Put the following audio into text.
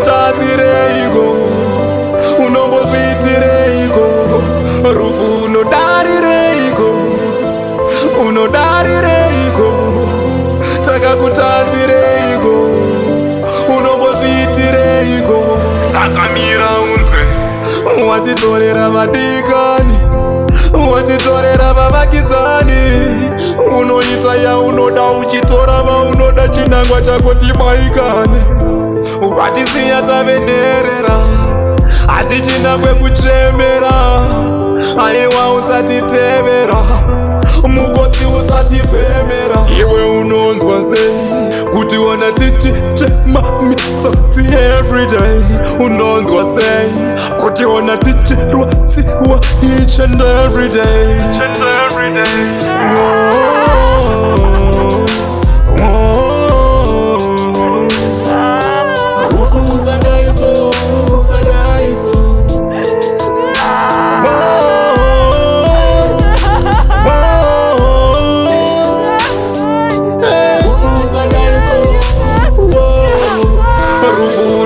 utadzireiko unombozviitireiko rufu unodarireiko unodarireiko takakutadzireiko unombozviitireiko sakamira unzwe watitorera vadikani watitorera vavakidzani unoita yaunoda uchitora vaunoda chinangwa chako tibaikane watisiya tavenherera hatichina kwekuchemera aiwa usatitevera mukodzi usatifemera iwe unonzwa sei kuti wana tichichema misoti everyday unonzwa sei kuti wana tichirwatsiwa ichendo everyday Rubu